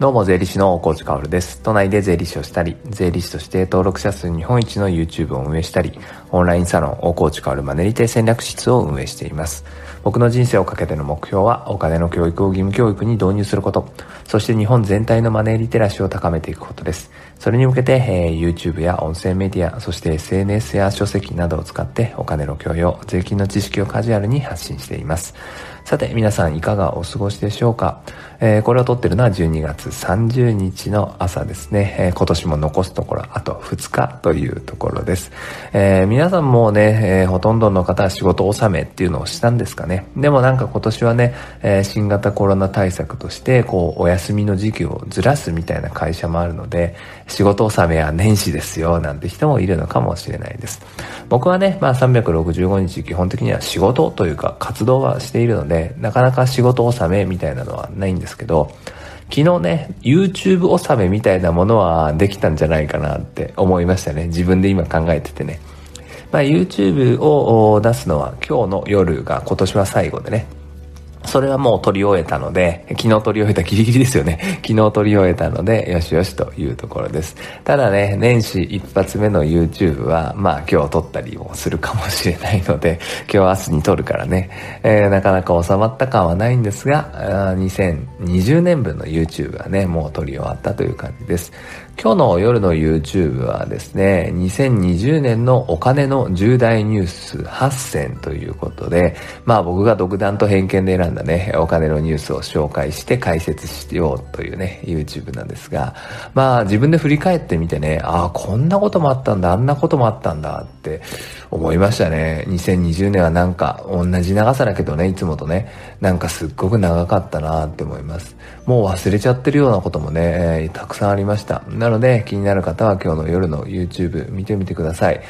どうも、税理士の大河内薫です。都内で税理士をしたり、税理士として登録者数日本一の YouTube を運営したり、オンラインサロン大河内薫マネリテ戦略室を運営しています。僕の人生をかけての目標は、お金の教育を義務教育に導入すること、そして日本全体のマネーリテラシーを高めていくことです。それに向けて、えー、YouTube や音声メディア、そして SNS や書籍などを使ってお金の教養、税金の知識をカジュアルに発信しています。さて、皆さんいかがお過ごしでしょうか、えー、これを撮ってるのは12月30日の朝ですね。えー、今年も残すところあと2日というところです。えー、皆さんもね、えほとんどの方は仕事納めっていうのをしたんですかね？でもなんか今年はね、え新型コロナ対策として、こう、お休みの時期をずらすみたいな会社もあるので、仕事納めは年始ですよ、なんて人もいるのかもしれないです。僕はね、まあ365日基本的には仕事というか活動はしているので、なかなか仕事納めみたいなのはないんですけど、昨日ね、YouTube 納めみたいなものはできたんじゃないかなって思いましたね。自分で今考えててね。まあ、YouTube を出すのは今日の夜が今年は最後でね。それはもう撮り終えたので、昨日撮り終えたギリギリですよね。昨日撮り終えたので、よしよしというところです。ただね、年始一発目の YouTube は、まあ今日撮ったりもするかもしれないので、今日明日に撮るからね、えー、なかなか収まった感はないんですが、2020年分の YouTube はね、もう撮り終わったという感じです。今日の夜の YouTube はですね、2020年のお金の重大ニュース8選ということで、まあ僕が独断と偏見で選んだね、お金のニュースを紹介して解説しようというね、YouTube なんですが、まあ自分で振り返ってみてね、ああ、こんなこともあったんだ、あんなこともあったんだって思いましたね。2020年はなんか同じ長さだけどね、いつもとね、なんかすっごく長かったなって思います。もう忘れちゃってるようなこともね、えー、たくさんありました。なので気になる方は今日の夜の YouTube 見てみてください。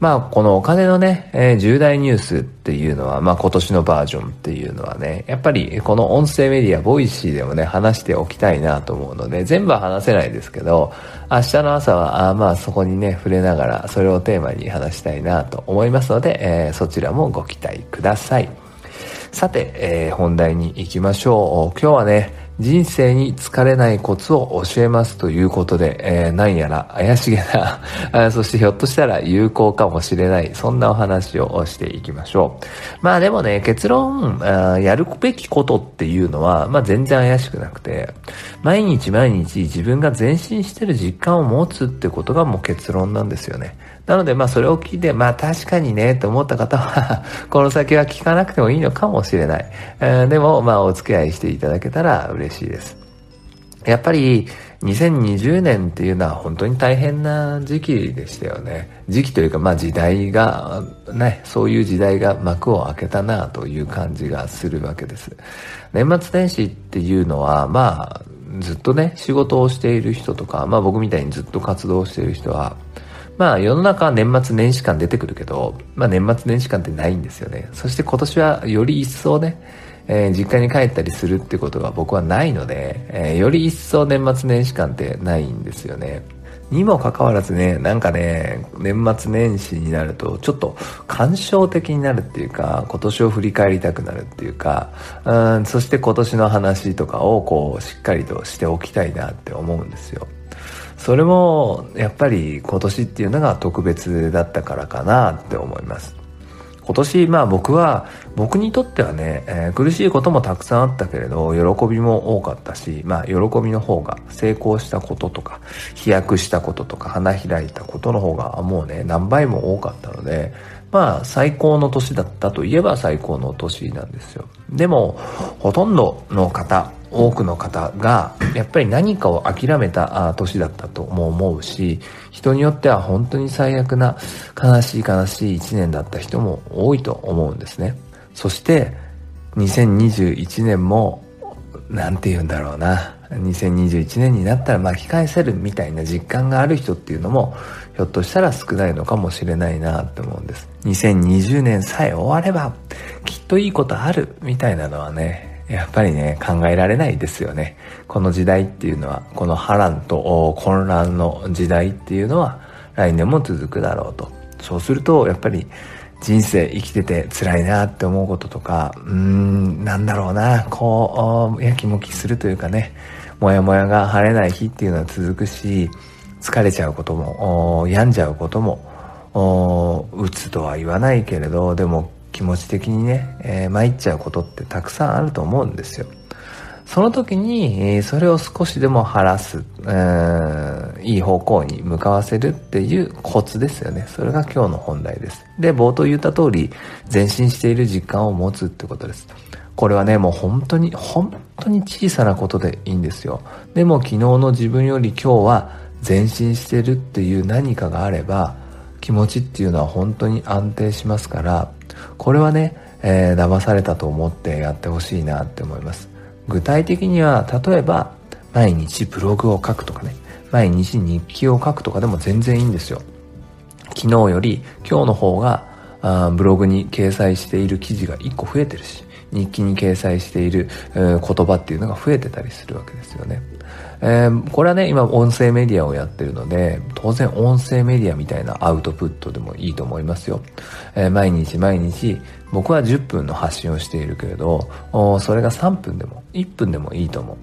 まあ、このお金のね、えー、重大ニュースっていうのは、まあ今年のバージョンっていうのはね、やっぱりこの音声メディア、 Voicy でもね、話しておきたいなと思うので、全部は話せないですけど、明日の朝は、あまあそこにね、触れながら、それをテーマに話したいなと思いますので、えー、そちらもご期待ください。さて、えー、本題に行きましょう。今日はね、人生に疲れないコツを教えますということで、えー、何やら怪しげな そしてひょっとしたら有効かもしれない、そんなお話をしていきましょう。まあでもね、結論、やるべきことっていうのは、まあ全然怪しくなくて、毎日毎日自分が前進してる実感を持つってことがもう結論なんですよね。なので、まあそれを聞いて、まあ確かにね、と思った方は この先は聞かなくてもいいのかもしれない。えー、でも、まあお付き合いしていただけたら嬉嬉しいです。やっぱり2020年っていうのは本当に大変な時期でしたよね。時期というかまあ時代が、ね、そういう時代が幕を開けたなという感じがするわけです。年末年始っていうのはまあずっとね、仕事をしている人とか、まあ僕みたいにずっと活動している人は、まあ世の中は年末年始感出てくるけど、まあ年末年始感ってないんですよね。そして今年はより一層ね、えー、実家に帰ったりするってことが僕はないので、えー、より一層年末年始感ってないんですよね。にもかかわらずね、なんかね、年末年始になると、ちょっと感傷的になるっていうか、今年を振り返りたくなるっていうか、うん、そして今年の話とかをこう、しっかりとしておきたいなって思うんですよ。それもやっぱり今年っていうのが特別だったからかなって思います今年まあ僕は僕にとってはね、えー、苦しいこともたくさんあったけれど喜びも多かったしまあ喜びの方が成功したこととか飛躍したこととか花開いたことの方がもうね何倍も多かったのでまあ最高の年だったといえば最高の年なんですよ。でもほとんどの方多くの方がやっぱり何かを諦めた年だったとも思うし人によっては本当に最悪な悲しい悲しい一年だった人も多いと思うんですね。そして2021年も何て言うんだろうな。2021年になったら巻き返せるみたいな実感がある人っていうのもひょっとしたら少ないのかもしれないなって思うんです。2020年さえ終わればきっといいことあるみたいなのはねやっぱりね、考えられないですよね。この時代っていうのは、この波乱と混乱の時代っていうのは、来年も続くだろうと。そうすると、やっぱり、人生生きてて辛いなって思うこととか、うーん、なんだろうな、こう、やきもきするというかね、モヤモヤが晴れない日っていうのは続くし、疲れちゃうことも、病んじゃうことも、うつとは言わないけれど、でも気持ち的にね、えー、参っちゃうことってたくさんあると思うんですよ。その時に、え、それを少しでも晴らす、えー、いい方向に向かわせるっていうコツですよね。それが今日の本題です。で、冒頭言った通り、前進している実感を持つってことです。これはね、もう本当に、本当に小さなことでいいんですよ。でも昨日の自分より今日は前進してるっていう何かがあれば、気持ちっていうのは本当に安定しますから、これはね、えー、騙されたと思ってやってほしいなって思います。具体的には、例えば、毎日ブログを書くとかね、毎日日記を書くとかでも全然いいんですよ。昨日より今日の方があブログに掲載している記事が1個増えてるし、日記に掲載している、言葉っていうのが増えてたりするわけですよね。えー、これはね、今音声メディアをやってるので、当然音声メディアみたいなアウトプットでもいいと思いますよ。えー、毎日毎日、僕は10分の発信をしているけれど、それが3分でも1分でもいいと思う。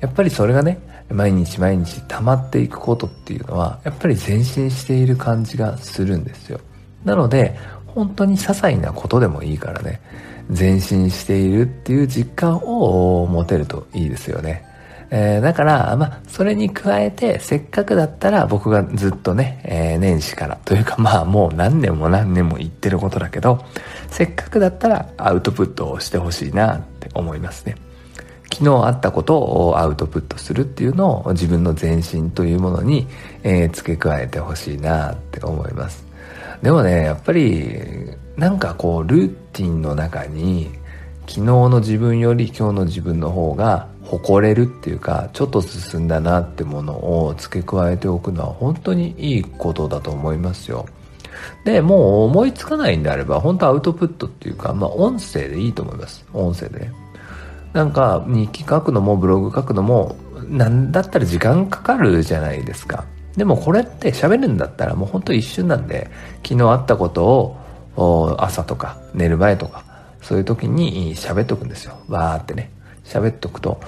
やっぱりそれがね、毎日毎日溜まっていくことっていうのは、やっぱり前進している感じがするんですよ。なので、本当に些細なことでもいいからね、前進しているっていう実感を持てるといいですよね。えー、だから、まあ、それに加えて、せっかくだったら僕がずっとね、えー、年始からというかまあもう何年も何年も言ってることだけど、せっかくだったらアウトプットをしてほしいなって思いますね。昨日あったことをアウトプットするっていうのを自分の前進というものに、え、付け加えてほしいなって思います。でもね、やっぱり、なんかこう、ルーティンの中に、昨日の自分より今日の自分の方が誇れるっていうか、ちょっと進んだなってものを付け加えておくのは本当にいいことだと思いますよ。で、もう思いつかないんであれば、本当アウトプットっていうか、まあ音声でいいと思います。音声でね。なんか日記書くのもブログ書くのも、なんだったら時間かかるじゃないですか。でもこれって喋るんだったらもう本当一瞬なんで、昨日あったことを朝とか寝る前とか、そういう時に喋っとくんですよ。わーってね。喋っとくと、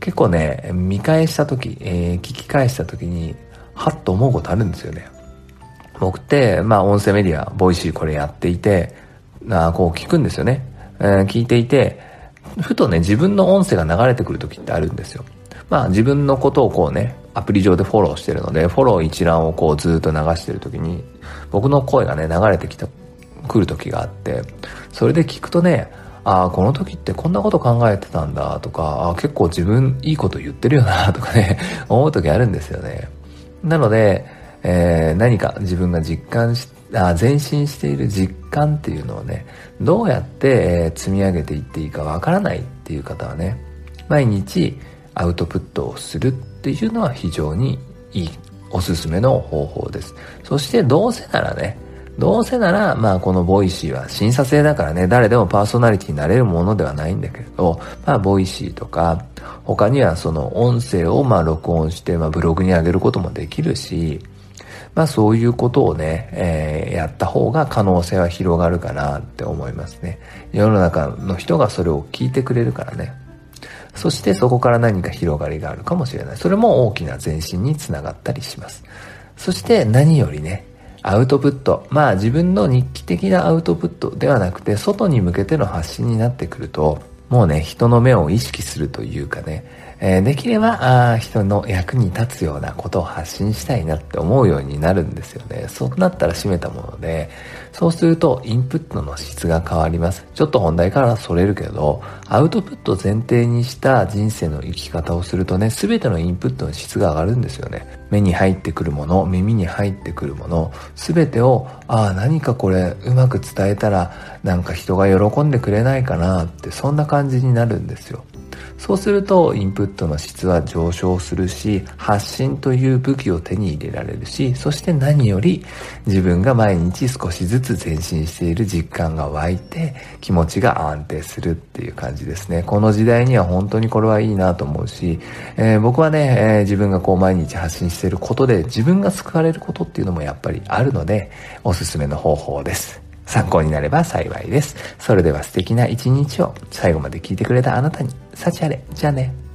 結構ね、見返した時、えー、聞き返した時に、はっと思うことあるんですよね。僕って、まあ音声メディア、ボイシーこれやっていて、あこう聞くんですよね。えー、聞いていて、ふとね、自分の音声が流れてくる時ってあるんですよ。まあ自分のことをこうね、アプリ上でフォローしてるので、フォロー一覧をこうずっと流してる時に、僕の声がね、流れてきた、来る時があって、それで聞くとね、ああ、この時ってこんなこと考えてたんだとか、あ結構自分いいこと言ってるよなとかね、思う時あるんですよね。なので、えー、何か自分が実感し、あ前進している実感っていうのをね、どうやって、え、積み上げていっていいかわからないっていう方はね、毎日アウトプットをするっていうのは非常にいい、おすすめの方法です。そしてどうせならね、どうせなら、まあこのボイシーは審査制だからね、誰でもパーソナリティになれるものではないんだけど、まあボイシーとか、他にはその音声をまあ録音して、まあブログに上げることもできるし、まあそういうことをね、えー、やった方が可能性は広がるかなって思いますね。世の中の人がそれを聞いてくれるからね。そしてそこから何か広がりがあるかもしれない。それも大きな前進につながったりします。そして何よりね、アウトプット。まあ自分の日記的なアウトプットではなくて、外に向けての発信になってくると、もうね、人の目を意識するというかね、えー、できればあ人の役に立つようなことを発信したいなって思うようになるんですよね。そうなったら閉めたもので、そうするとインプットの質が変わります。ちょっと本題からそれるけど、アウトプット前提にした人生の生き方をするとね、すべてのインプットの質が上がるんですよね。目に入ってくるもの、耳に入ってくるもの、すべてを、ああ、何かこれうまく伝えたら、なんか人が喜んでくれないかなって、そんな感じになるんですよ。そうするとインプットの質は上昇するし、発信という武器を手に入れられるし、そして何より自分が毎日少しずつ前進している実感が湧いて気持ちが安定するっていう感じですね。この時代には本当にこれはいいなと思うし、えー、僕はね、えー、自分がこう毎日発信していることで自分が救われることっていうのもやっぱりあるので、おすすめの方法です。参考になれば幸いです。それでは素敵な一日を最後まで聞いてくれたあなたに、幸あれ。じゃあね。